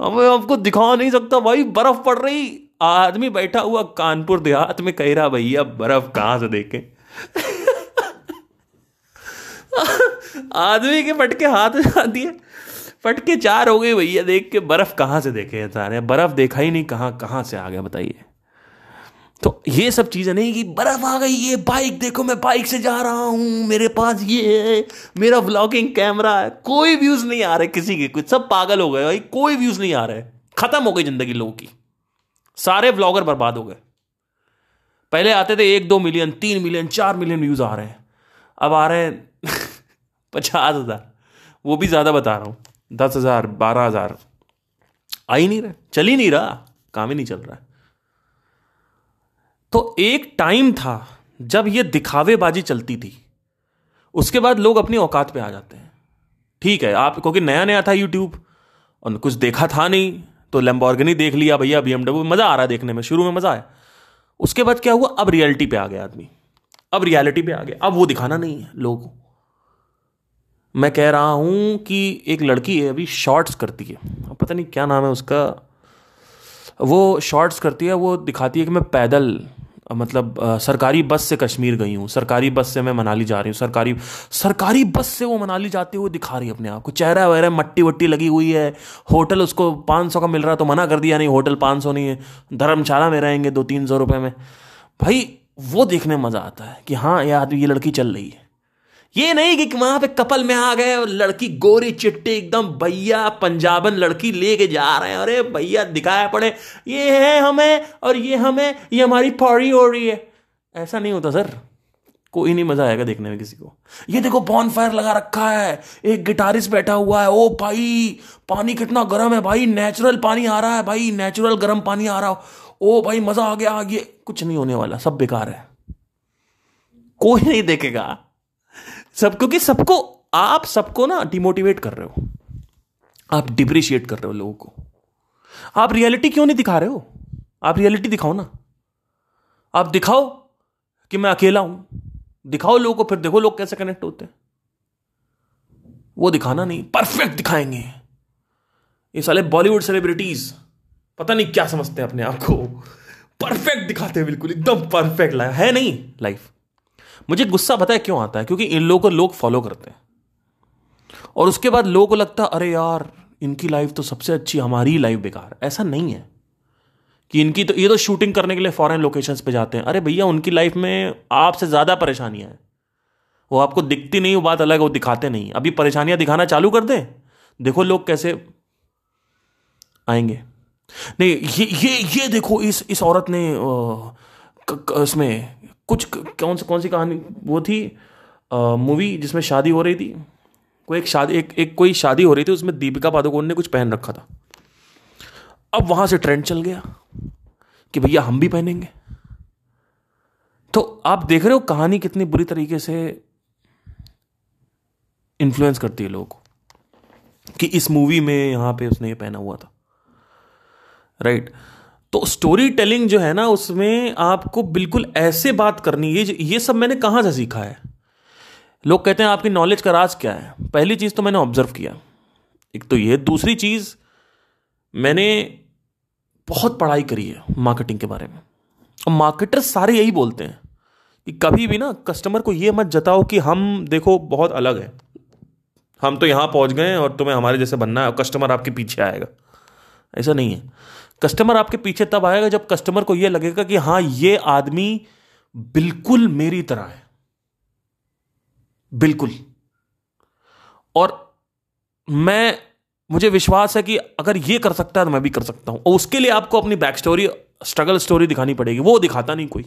Speaker 1: मैं आपको दिखा नहीं सकता भाई, बर्फ़ पड़ रही। आदमी बैठा हुआ कानपुर देहात में कह रहा, भैया, बर्फ़ कहाँ से देखे? आदमी के पटके हाथ में दिए। फटके चार हो गए भैया, देख के बर्फ़ कहाँ से देखे सारे। बर्फ़ देखा ही नहीं, कहाँ कहाँ से आ गया, बताइए। तो ये सब चीज़ें नहीं कि बर्फ़ आ गई, ये बाइक देखो मैं बाइक से जा रहा हूँ, मेरे पास ये है, मेरा ब्लॉगिंग कैमरा है। कोई व्यूज़ नहीं आ रहे किसी के, कुछ सब पागल हो गए भाई, कोई व्यूज़ नहीं आ रहे। खत्म हो गई ज़िंदगी लोगों की। सारे ब्लॉगर बर्बाद हो गए। पहले आते थे एक दो मिलियन तीन मिलियन चार मिलियन व्यूज़ आ रहे हैं। अब आ रहे हैं पचास हज़ार। वो भी ज़्यादा बता रहा हूँ, दस हज़ार, बारह हज़ार। आ ही नहीं रहा, चल ही नहीं रहा, काम ही नहीं चल रहा तो एक टाइम था जब ये दिखावेबाजी चलती थी। उसके बाद लोग अपनी औकात पे आ जाते हैं। ठीक है, आप, क्योंकि नया नया था यूट्यूब और कुछ देखा था नहीं तो लेम्बॉर्गनी देख लिया भैया बी मज़ा आ रहा है देखने में, शुरू में मज़ा आया। उसके बाद क्या हुआ, अब रियलिटी पे आ गया आदमी। अब रियलिटी पे आ गया। अब वो दिखाना नहीं है लोगों को। मैं कह रहा हूँ कि एक लड़की है, अभी शॉर्ट्स करती है। पता नहीं क्या नाम है उसका। वो शॉर्ट्स करती है, वो दिखाती है कि मैं पैदल मतलब सरकारी बस से कश्मीर गई हूँ, सरकारी बस से मैं मनाली जा रही हूँ, सरकारी सरकारी बस से वो मनाली जाते हुए दिखा रही है अपने आप को। चेहरा वगैरह मट्टी वट्टी लगी हुई है, होटल उसको पाँच सौ का मिल रहा है तो मना कर दिया, नहीं, होटल पाँच सौ नहीं है, धर्मशाला में रहेंगे दो तीन सौ रुपये में। भाई, वो देखने मज़ा आता है कि हाँ ये आदमी, ये लड़की चल रही है। ये नहीं कि वहाँ पे कपल में आ गए और लड़की गोरी चिट्टी एकदम भैया पंजाबन लड़की लेके जा रहे हैं। अरे भैया दिखाया पड़े। ये है हमें और ये हमें, ये हमारी पौड़ी हो रही है। ऐसा नहीं होता सर। कोई नहीं मज़ा आएगा देखने में किसी को। ये देखो बॉन फायर लगा रखा है। एक गिटारिस्ट बैठा हुआ है। ओ भाई, पानी कितना गर्म है भाई। नेचुरल पानी आ रहा है भाई। नेचुरल गर्म पानी आ रहा ओ भाई मज़ा आ गया। ये कुछ नहीं होने वाला। सब बेकार है। कोई नहीं देखेगा। सब, क्योंकि सबको, आप सबको ना डिमोटिवेट कर रहे हो। आप डिप्रिशिएट कर रहे हो लोगों को। आप रियलिटी क्यों नहीं दिखा रहे हो? आप रियलिटी दिखाओ ना। आप दिखाओ कि मैं अकेला हूँ। दिखाओ लोगों को, फिर देखो लोग कैसे कनेक्ट होते हैं। वो दिखाना नहीं परफेक्ट दिखाएँगे। ये साले बॉलीवुड सेलिब्रिटीज पता नहीं क्या समझते हैं अपने आप को। परफेक्ट दिखाते हैं, बिल्कुल, एकदम परफेक्ट लाइफ है नहीं लाइफ मुझे गुस्सा पता है क्यों आता है? क्योंकि इन लोगों को लोग फॉलो करते हैं। और उसके बाद लोगों को लगता है, अरे यार, इनकी लाइफ तो सबसे अच्छी हमारी लाइफ बेकार ऐसा नहीं है कि इनकी तो ये तो शूटिंग करने के लिए फॉरेन लोकेशंस पे जाते हैं। अरे भैया, उनकी लाइफ में आपसे ज़्यादा परेशानियाँ हैं। वो आपको दिखती नहीं, वो बात अलग है, वो दिखाते नहीं। अभी परेशानियाँ दिखाना चालू कर दें। देखो लोग कैसे आएँगे। नहीं, ये ये ये देखो, इस इस औरत ने इसमें कुछ कौन सी कौन सी कहानी, वो थी मूवी जिसमें शादी हो रही थी। कोई एक शादी, एक एक कोई शादी हो रही थी, उसमें दीपिका पादुकोण ने कुछ पहन रखा था। अब वहाँ से ट्रेंड चल गया कि भैया हम भी पहनेंगे। तो आप देख रहे हो कहानी कितनी बुरी तरीके से इन्फ्लुएंस करती है लोगों को, कि इस मूवी में यहाँ पे उसने ये पहना हुआ था। Right right? तो स्टोरी टेलिंग जो है ना, उसमें आपको बिल्कुल ऐसे बात करनी है ये सब मैंने कहाँ से सीखा है? लोग कहते हैं, आपकी नॉलेज का राज क्या है? पहली चीज़ तो मैंने ऑब्ज़र्व किया। एक तो ये, दूसरी चीज़, मैंने बहुत पढ़ाई करी है मार्केटिंग के बारे में। और मार्केटर सारे यही बोलते हैं कि कभी भी ना कस्टमर को ये मत जताओ कि हम, देखो, बहुत अलग है। हम तो यहाँ पहुँच गए और तुम्हें हमारे जैसे बनना है और कस्टमर आपके पीछे आएगा। ऐसा नहीं है। कस्टमर आपके पीछे तब आएगा जब कस्टमर को यह लगेगा कि हाँ, ये आदमी बिल्कुल मेरी तरह है। बिल्कुल। और मैं, मुझे विश्वास है कि अगर ये कर सकता है तो मैं भी कर सकता हूँ। और उसके लिए आपको अपनी बैक स्टोरी स्ट्रगल स्टोरी दिखानी पड़ेगी। वो दिखाता नहीं कोई।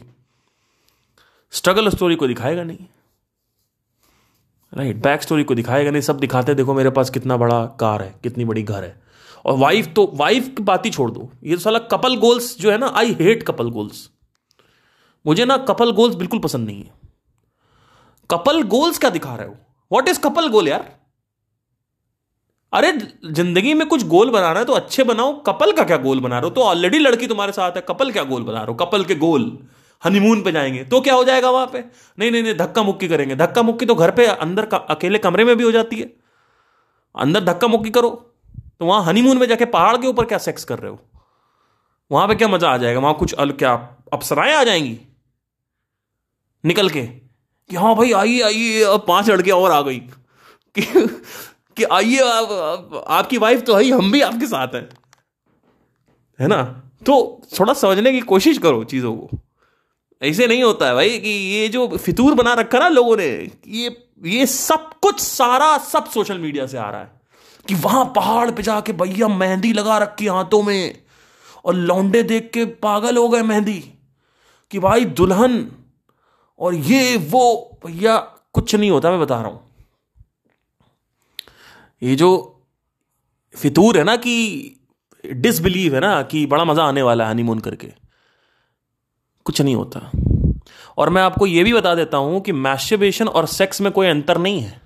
Speaker 1: स्ट्रगल स्टोरी को दिखाएगा नहीं। राइट बैक स्टोरी को दिखाएगा नहीं। सब दिखाते देखो मेरे पास कितना बड़ा कार है, कितनी बड़ी घर है। और वाइफ तो वाइफ की बात ही छोड़ दो। ये साला कपल गोल्स जो है ना आई हेट कपल गोल्स मुझे ना कपल गोल्स बिल्कुल पसंद नहीं है। कपल गोल्स क्या दिखा रहे हो? व्हाट इज़ कपल गोल यार? अरे, ज़िंदगी में कुछ गोल बनाना है तो अच्छे बनाओ। कपल का क्या गोल बना रहे हो? तो ऑलरेडी लड़की तुम्हारे साथ है कपल क्या गोल बना रहे हो? कपल के गोल हनीमून पे जाएँगे तो क्या हो जाएगा वहाँ पे? नहीं नहीं नहीं, धक्का मुक्की करेंगे। धक्का मुक्की तो घर पे, अंदर अकेले कमरे में भी हो जाती है। अंदर धक्का मुक्की करो। तो वहाँ हनीमून में जाके पहाड़ के ऊपर क्या सेक्स कर रहे हो? वहाँ पे क्या मज़ा आ जाएगा? वहाँ कुछ अल क्या अप्सराएँ आ जाएँगी? निकल के। कि हाँ भाई आइए आइए अब पाँच लड़कियाँ और आ गई। कि, कि आइए आप, आपकी वाइफ तो है हम भी आपके साथ हैं। है ना? तो थोड़ा समझने की कोशिश करो चीज़ों को। ऐसे नहीं होता है भाई कि ये जो फितूर बना रखा ना लोगों ने ये ये सब कुछ सारा सब सोशल मीडिया से आ रहा है। कि वहाँ पहाड़ पे जाके भैया मेहंदी लगा रखी हाथों में और लौंडे देख के पागल हो गए मेहंदी कि भाई दुल्हन और ये, वो, भैया, कुछ नहीं होता, मैं बता रहा हूँ। ये जो फितूर है ना कि डिसबिलीव है ना कि बड़ा मज़ा आने वाला है हनीमून करके, कुछ नहीं होता। और मैं आपको यह भी बता देता हूँ कि मैस्टरबेशन और सेक्स में कोई अंतर नहीं है।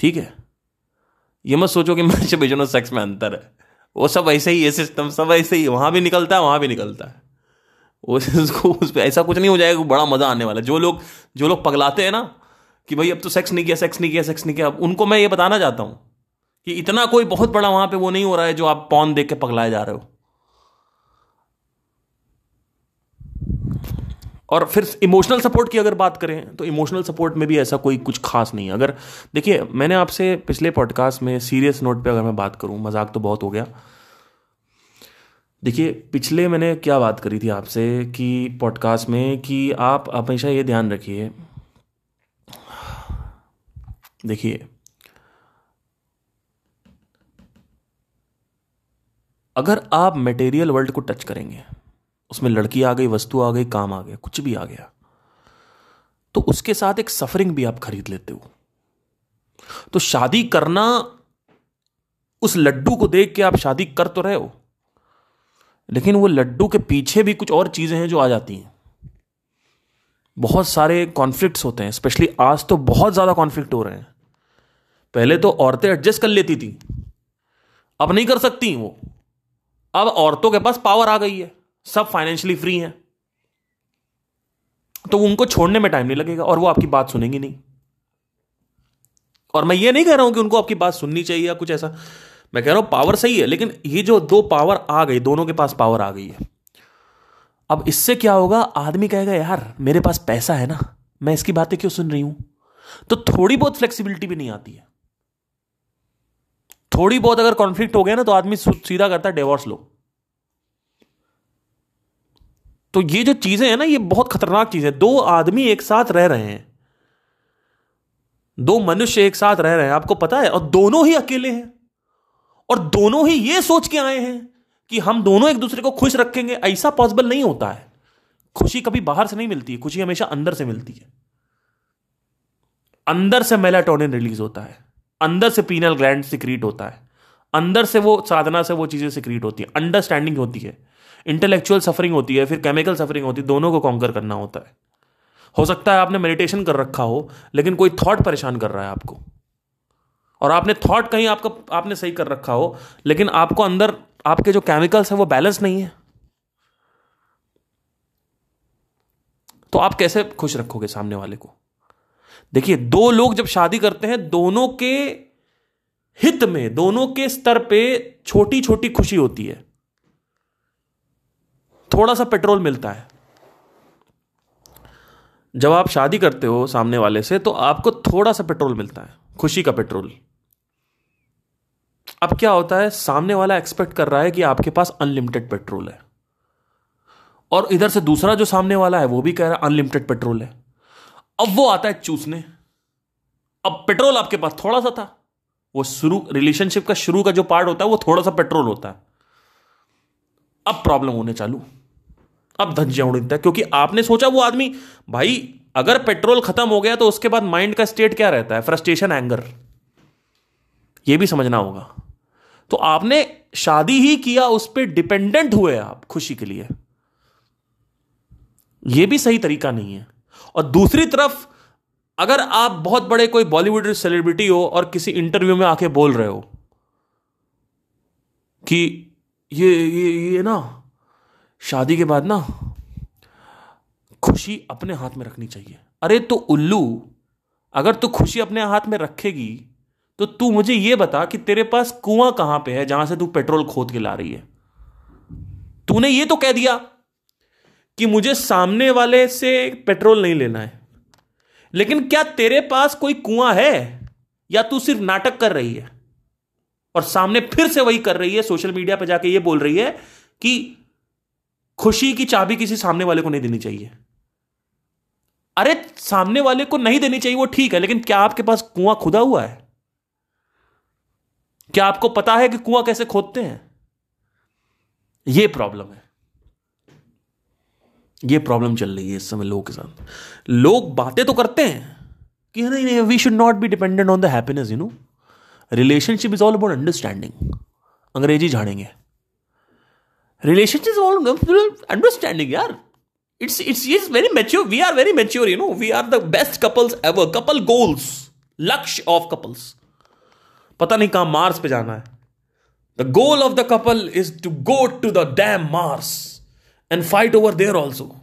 Speaker 1: ठीक है? ये मत सोचो कि मैस्टरबेशन और सेक्स में अंतर है। वो सब ऐसे ही, ये सिस्टम सब ऐसे ही, वहाँ भी निकलता है, वहाँ भी निकलता है। उसको उस पर ऐसा कुछ नहीं हो जाएगा बड़ा मज़ा आने वाला है। जो लोग जो लोग पगलाते हैं ना कि भाई अब तो सेक्स नहीं किया सेक्स नहीं किया सेक्स नहीं किया, अब उनको मैं ये बताना चाहता हूँ कि इतना कोई बहुत बड़ा वहाँ पे वो नहीं हो रहा है जो आप पौन देख के पगलाए जा रहे हो। और फिर इमोशनल सपोर्ट की अगर बात करें तो इमोशनल सपोर्ट में भी ऐसा कोई कुछ खास नहीं है। अगर देखिए, मैंने आपसे पिछले पॉडकास्ट में सीरियस नोट पे अगर मैं बात करूँ, मज़ाक तो बहुत हो गया। देखिए, पिछले मैंने क्या बात करी थी आपसे कि पॉडकास्ट में कि आप हमेशा ये ध्यान रखिए। देखिए, अगर आप मटेरियल वर्ल्ड को टच करेंगे उसमें लड़की आ गई, वस्तु आ गई, काम आ गया, कुछ भी आ गया। तो उसके साथ एक सफरिंग भी आप खरीद लेते हो। तो शादी करना, उस लड्डू को देख के आप शादी कर तो रहे हो, लेकिन वो लड्डू के पीछे भी कुछ और चीज़ें हैं जो आ जाती हैं। बहुत सारे कॉन्फ्लिक्ट्स होते हैं स्पेशली आज तो बहुत ज़्यादा कॉन्फ्लिक्ट हो रहे हैं। पहले तो औरतें एडजस्ट कर लेती थी, अब नहीं कर सकती वो। अब औरतों के पास पावर आ गई है। सब फाइनेंशियली फ्री हैं। तो उनको छोड़ने में टाइम नहीं लगेगा और वो आपकी बात सुनेंगी नहीं। और मैं ये नहीं कह रहा हूँ कि उनको आपकी बात सुननी चाहिए या कुछ ऐसा। मैं कह रहा हूँ पावर सही है, लेकिन ये जो दो पावर आ गई, दोनों के पास पावर आ गई है। अब इससे क्या होगा? आदमी कहेगा, यार, मेरे पास पैसा है ना, मैं इसकी बातें क्यों सुन रही हूँ? तो थोड़ी बहुत फ्लेक्सिबिलिटी भी नहीं आती है। थोड़ी बहुत अगर कॉन्फ्लिक्ट हो गया ना तो आदमी सीधा करता है डिवोर्स लो। तो ये जो चीज़ें हैं ना, ये बहुत खतरनाक चीज़ है। दो आदमी एक साथ रह रहे हैं। दो मनुष्य एक साथ रह रहे हैं, आपको पता है? और दोनों ही अकेले हैं। और दोनों ही ये सोच के आए हैं कि हम दोनों एक दूसरे को खुश रखेंगे। ऐसा पॉसिबल नहीं होता है। खुशी कभी बाहर से नहीं मिलती खुशी हमेशा अंदर से मिलती है। अंदर से मेलाटोनिन रिलीज़ होता है। अंदर से पीनल ग्लैंड सिक्रीट होता है। अंदर से वो साधना से वो चीज़ें सिक्रीट होती है। अंडरस्टैंडिंग होती है। इंटेलेक्चुअल सफरिंग होती है, फिर केमिकल सफरिंग होती है, दोनों को कॉन्कर करना होता है। हो सकता है आपने मेडिटेशन कर रखा हो, लेकिन कोई थॉट परेशान कर रहा है आपको। और आपने थॉट कहीं आपका, आपने सही कर रखा हो, लेकिन आपको अंदर, आपके जो केमिकल्स है वो बैलेंस नहीं है। तो आप कैसे खुश रखोगे सामने वाले को? देखिए, दो लोग जब शादी करते हैं, दोनों के हित में, दोनों के स्तर पे छोटी छोटी खुशी होती है। थोड़ा सा पेट्रोल मिलता है। जब आप शादी करते हो सामने वाले से तो आपको थोड़ा सा पेट्रोल मिलता है, खुशी का पेट्रोल। अब क्या होता है, सामने वाला एक्सपेक्ट कर रहा है कि आपके पास अनलिमिटेड पेट्रोल है। और इधर से दूसरा जो सामने वाला है, वो भी कह रहा है अनलिमिटेड पेट्रोल है। अब वो आता है चूसने। अब पेट्रोल आपके पास थोड़ा सा था। वो शुरू रिलेशनशिप का शुरू का जो पार्ट होता है, वो थोड़ा सा पेट्रोल होता है। अब प्रॉब्लम होने चालू। अब धज्जियाँ उड़ता है, क्योंकि आपने सोचा वो आदमी, भाई, अगर पेट्रोल खत्म हो गया तो उसके बाद माइंड का स्टेट क्या रहता है? Frustration, anger. ये भी समझना होगा। तो आपने शादी ही किया, उस पर डिपेंडेंट हुए आप खुशी के लिए। यह भी सही तरीका नहीं है। और दूसरी तरफ़, अगर आप बहुत बड़े कोई बॉलीवुड सेलिब्रिटी हो और किसी इंटरव्यू में आके बोल रहे हो कि ये ये ये ना शादी के बाद ना खुशी अपने हाथ में रखनी चाहिए। अरे तो उल्लू, अगर तू खुशी अपने हाथ में रखेगी तो तू मुझे यह बता कि तेरे पास कुआँ कहाँ पे है जहाँ से तू पेट्रोल खोद के ला रही है? तूने ये तो कह दिया कि मुझे सामने वाले से पेट्रोल नहीं लेना है। लेकिन क्या तेरे पास कोई कुआँ है? या तू सिर्फ़ नाटक कर रही है? और सामने फिर से वही कर रही है, सोशल मीडिया पर जाके ये बोल रही है कि खुशी की चाबी किसी सामने वाले को नहीं देनी चाहिए। अरे, सामने वाले को नहीं देनी चाहिए, वो ठीक है, लेकिन क्या आपके पास कुआँ खुदा हुआ है? क्या आपको पता है कि कुआँ कैसे खोदते हैं? यह प्रॉब्लम है। यह प्रॉब्लम चल रही है इस समय लोगों के साथ। लोग बातें तो करते हैं कि, नहीं नहीं we should not be dependent on the happiness you know relationship is all about understanding अंग्रेज़ी झाड़ेंगे। रिलेशनशिप इज़ ऑल अंडरस्टैंडिंग यार it's it's is very mature we are very mature you know we are the best couples ever couple goals लक्ष्य ऑफ़ कपल्स पता नहीं कहाँ मार्स पे जाना है. The goal of the couple is to go to the damn Mars and fight over there also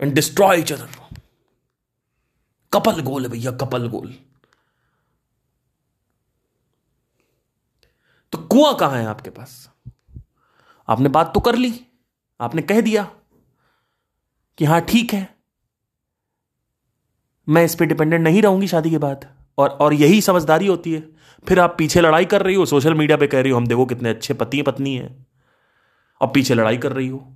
Speaker 1: and destroy each other couple goal है भैया कपल गोल तो कुआँ कहाँ है आपके पास? आपने बात तो कर ली, आपने कह दिया कि हाँ, ठीक है। मैं इस पर डिपेंडेंट नहीं रहूँगी शादी के बाद। और और यही समझदारी होती है। फिर आप पीछे लड़ाई कर रही हो, सोशल मीडिया पे कह रही हो, हम देखो कितने अच्छे पति पत्नी है। और पीछे लड़ाई कर रही हो।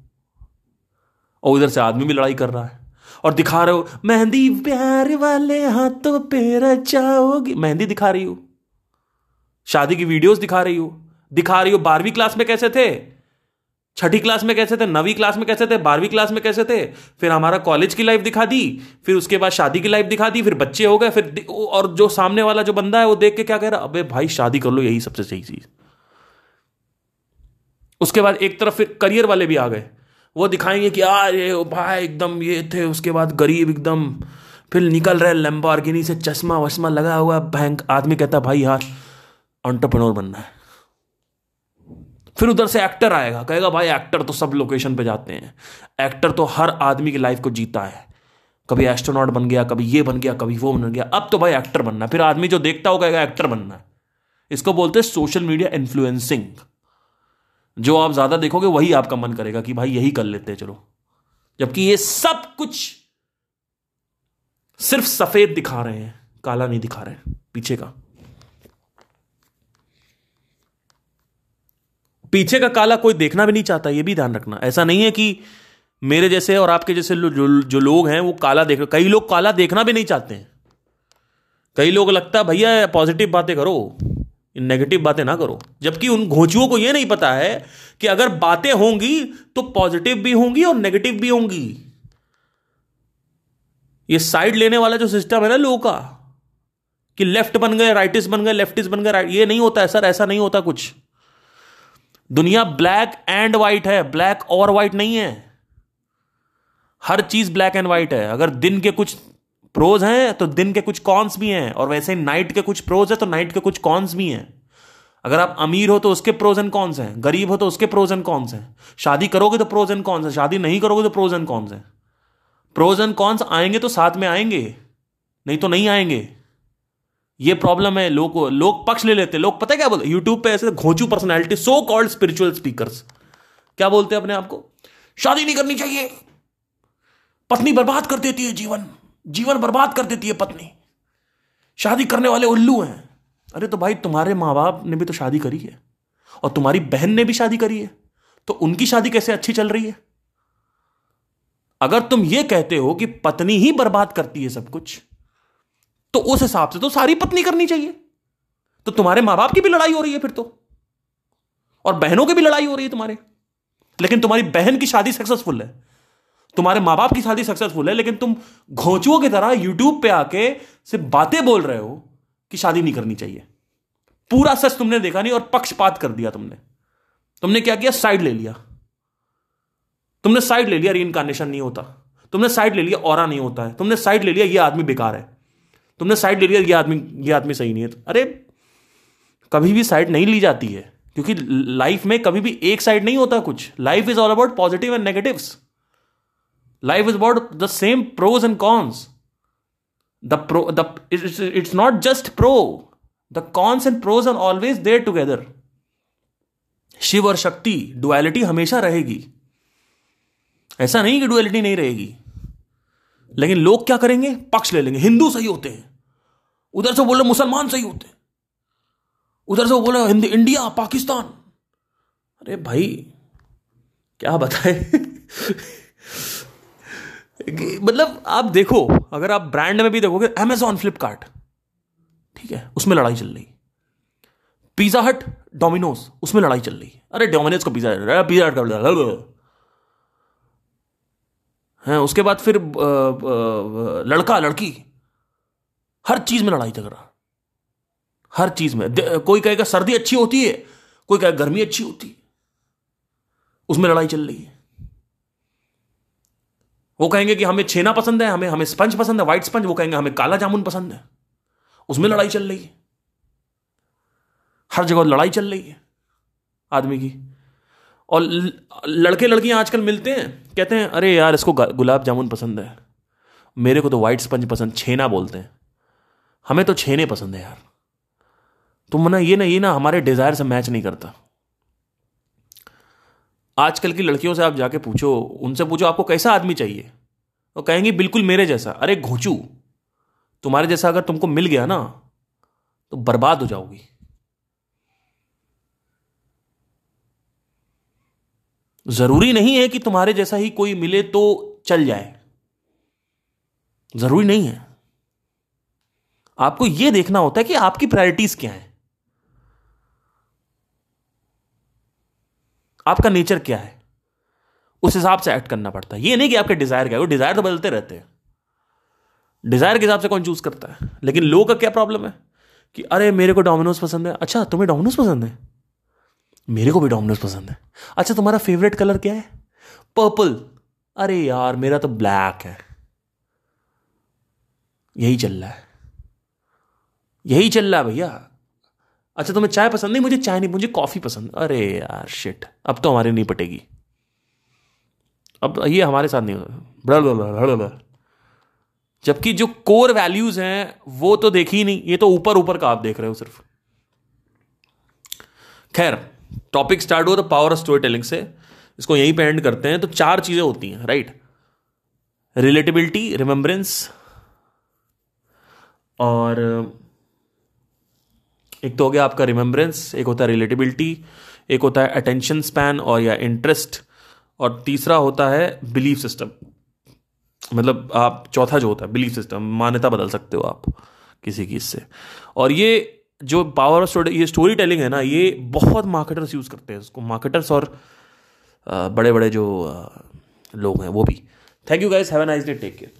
Speaker 1: और उधर से आदमी भी लड़ाई कर रहा है। और दिखा रहे हो, मेहंदी प्यार वाले हाथों पे रचाओगी। मेहंदी दिखा रही हो। शादी की वीडियोस दिखा रही हो। दिखा रही हो, बारहवीं क्लास में कैसे थे? छठी क्लास में कैसे थे, नवीं क्लास में कैसे थे, बारहवीं क्लास में कैसे थे? फिर हमारा कॉलेज की लाइफ दिखा दी, फिर उसके बाद शादी की लाइफ दिखा दी, फिर बच्चे हो गए, फिर और जो सामने वाला जो बंदा है, वो देख के क्या कह रहा, अबे भाई, शादी कर लो, यही सबसे सही चीज़। उसके बाद एक तरफ़ फिर करियर वाले भी आ गए। वो दिखाएँगे कि यार ये भाई, एकदम ये थे। उसके बाद गरीब एकदम, फिर निकल रहे लंबारगिनी से चश्मा वश्मा लगा हुआ बैंक आदमी कहता, भाई यार ऑन्टरप्रनोर बनना है। फिर उधर से एक्टर आएगा, कहेगा, भाई एक्टर तो सब लोकेशन पे जाते हैं। एक्टर तो हर आदमी की लाइफ को जीता है। कभी एस्ट्रोनॉट बन गया, कभी ये बन गया, कभी वो बन गया। अब तो भाई एक्टर बनना है। फिर आदमी जो देखता हो कहेगा एक्टर बनना है। इसको बोलते हैं सोशल मीडिया इन्फ्लुएंसिंग जो आप ज़्यादा देखोगे, वही आपका मन करेगा कि भाई, यही कर लेते हैं, चलो। जबकि ये सब कुछ सिर्फ़ सफ़ेद दिखा रहे हैं, काला नहीं दिखा रहे पीछे का। पीछे का काला कोई देखना भी नहीं चाहता ये भी ध्यान रखना। ऐसा नहीं है कि मेरे जैसे और आपके जैसे जो, जो लोग हैं वो काला देख कई लोग काला देखना भी नहीं चाहते हैं। कई लोग लगता है भैया पॉजिटिव बातें करो नेगेटिव बातें ना करो। जबकि उन घोचुओं को यह नहीं पता है कि अगर बातें होंगी तो पॉजिटिव भी होंगी और नेगेटिव भी होंगी। ये साइड लेने वाला जो सिस्टम है ना लोगों का कि लेफ़्ट बन गए राइटिस्ट बन गए लेफ्टिस्ट बन गए ये नहीं होता है सर ऐसा नहीं होता कुछ। दुनिया ब्लैक एंड व्हाइट है, ब्लैक और व्हाइट नहीं है। हर चीज़ ब्लैक एंड व्हाइट है। अगर दिन के कुछ प्रोज हैं तो दिन के कुछ कॉन्स भी हैं, और वैसे नाइट के कुछ प्रोज है तो नाइट के कुछ कॉन्स भी हैं। अगर आप अमीर हो तो उसके प्रोज एंड कॉन्स हैं। गरीब हो तो उसके प्रोज एंड कॉन्स हैं। शादी करोगे तो प्रोज एंड कॉन्स है। शादी नहीं करोगे तो प्रोज एंड कॉन्स हैं। प्रोज एंड कॉन्स आएँगे तो साथ में आएँगे। नहीं तो नहीं आएँगे। ये प्रॉब्लम है, लोग लोग पक्ष ले लेते लोग पता है क्या बोलते यूट्यूब पे ऐसे घोचू personality so called spiritual speakers क्या बोलते हैं अपने आप को? शादी नहीं करनी चाहिए। पत्नी बर्बाद कर देती है जीवन। जीवन बर्बाद कर देती है पत्नी। शादी करने वाले उल्लू हैं। अरे तो भाई, तुम्हारे माँ बाप ने भी तो शादी करी है। और तुम्हारी बहन ने भी शादी करी है। तो उनकी शादी कैसे अच्छी चल रही है? अगर तुम ये कहते हो कि पत्नी ही बर्बाद करती है सब कुछ तो उस हिसाब से तो सारी पत्नी करनी चाहिए। तो तुम्हारे माँ बाप की भी लड़ाई हो रही है फिर तो। और बहनों की भी लड़ाई हो रही है तुम्हारे। लेकिन तुम्हारी बहन की शादी सक्सेसफुल है। तुम्हारे माँ बाप की शादी सक्सेसफुल है, लेकिन तुम घोचुओं की तरह यूट्यूब पे आके सिर्फ़ बातें बोल रहे हो कि शादी नहीं करनी चाहिए। पूरा सच तुमने देखा नहीं और पक्षपात कर दिया तुमने। तुमने क्या किया? साइड ले लिया। तुमने साइड ले लिया री नहीं होता। तुमने साइड ले लिया और नहीं होता है। तुमने साइड ले लिया, ये आदमी बेकार है। तुमने साइड ले लिया ये आदमी ये आदमी सही नहीं है अरे कभी भी साइड नहीं ली जाती है क्योंकि लाइफ में कभी भी एक साइड नहीं होता कुछ। Life is all about positive and negatives life is about the same pros and cons pro the it's, it's not just pro. The cons and pros are always there together. Shiv और शक्ति डुअलिटी हमेशा रहेगी। ऐसा नहीं कि डुअलिटी नहीं रहेगी। लेकिन लोग क्या करेंगे? पक्ष ले लेंगे। हिंदू सही होते हैं। उधर से बोले मुसलमान सही होते हैं। उधर से बोले हिंदी, इंडिया, पाकिस्तान। अरे भाई, क्या बताए? मतलब आप देखो, अगर आप ब्रांड में भी देखोगे अमेजॉन फ्लिपकार्ट ठीक है, उसमें लड़ाई चल रही। पिज्जा हट डोमिनोज उसमें लड़ाई चल रही। अरे डोमिनोज को पिज्जा पिज्जा हट का है, उसके बाद फिर लड़का, लड़की, हर चीज़ में लड़ाई झगड़ा, हर चीज़ में। कोई कहेगा, सर्दी अच्छी होती है, कोई कहेगा, गर्मी अच्छी होती है, उसमें लड़ाई चल रही है। वो कहेंगे कि हमें छेना पसंद है, हमें हमें स्पंज पसंद है व्हाइट स्पंज वो कहेंगे, हमें काला जामुन पसंद है, उसमें लड़ाई चल रही है। हर जगह लड़ाई चल रही है, आदमी की। और लड़के लड़कियाँ आजकल मिलते हैं, कहते हैं, अरे यार, इसको गुलाब जामुन पसंद है। मेरे को तो वाइट स्पंज पसंद, छेना बोलते हैं। हमें तो छेने पसंद है यार। तुम ना ये ना ये ना, हमारे डिज़ायर से मैच नहीं करता। आजकल की लड़कियों से आप जाके पूछो, उनसे पूछो, आपको कैसा आदमी चाहिए? वो कहेंगी, बिल्कुल मेरे जैसा। अरे, घोचू, तुम्हारे जैसा अगर तुमको मिल गया ना तो बर्बाद हो जाओगी। ज़रूरी नहीं है कि तुम्हारे जैसा ही कोई मिले तो चल जाए। ज़रूरी नहीं है। आपको यह देखना होता है कि आपकी प्रायोरिटीज क्या है। आपका नेचर क्या है। उस हिसाब से एक्ट करना पड़ता है। ये नहीं कि आपके डिज़ायर क्या है, वो डिज़ायर तो बदलते रहते हैं। डिज़ायर के हिसाब से कौन चूज़ करता है? लेकिन लोगों का क्या प्रॉब्लम है? कि अरे, मेरे को डोमिनोज पसंद है। अच्छा तुम्हें डोमिनोज पसंद है? मेरे को भी डोमिनोज पसंद है। अच्छा तुम्हारा फेवरेट कलर क्या है? पर्पल अरे यार, मेरा तो ब्लैक है। यही चल रहा है। यही चल रहा है भैया। अच्छा तुम्हें चाय पसंद नहीं? मुझे चाय नहीं, मुझे कॉफ़ी पसंद। अरे यार शिट अब तो हमारी नहीं पटेगी। अब ये हमारे साथ नहीं होता जबकि जो कोर वैल्यूज़ हैं, वो तो देखी नहीं। ये तो ऊपर ऊपर का आप देख रहे हो सिर्फ़। खैर टॉपिक स्टार्ट हुआ तो पावर ऑफ़ स्टोरी टेलिंग से। इसको यहीं पे एंड करते हैं तो चार चीज़ें होती हैं राइट रिलेटेबिलिटी रिमेंबरेंस और, एक तो हो गया आपका रिमेंबरेंस एक होता है रिलेटेबिलिटी एक होता है अटेंशन स्पैन और या इंटरेस्ट और तीसरा होता है बिलीफ सिस्टम मतलब आप, चौथा जो होता है बिलीफ सिस्टम मान्यता बदल सकते हो आप किसी की इससे। और ये जो पावर ऑफ़ स्टोरी ये स्टोरी टेलिंग है ना, ये बहुत मार्केटर्स यूज़ करते हैं उसको मार्केटर्स और बड़े बड़े जो लोग हैं, वो भी। Thank you guys have a nice day take care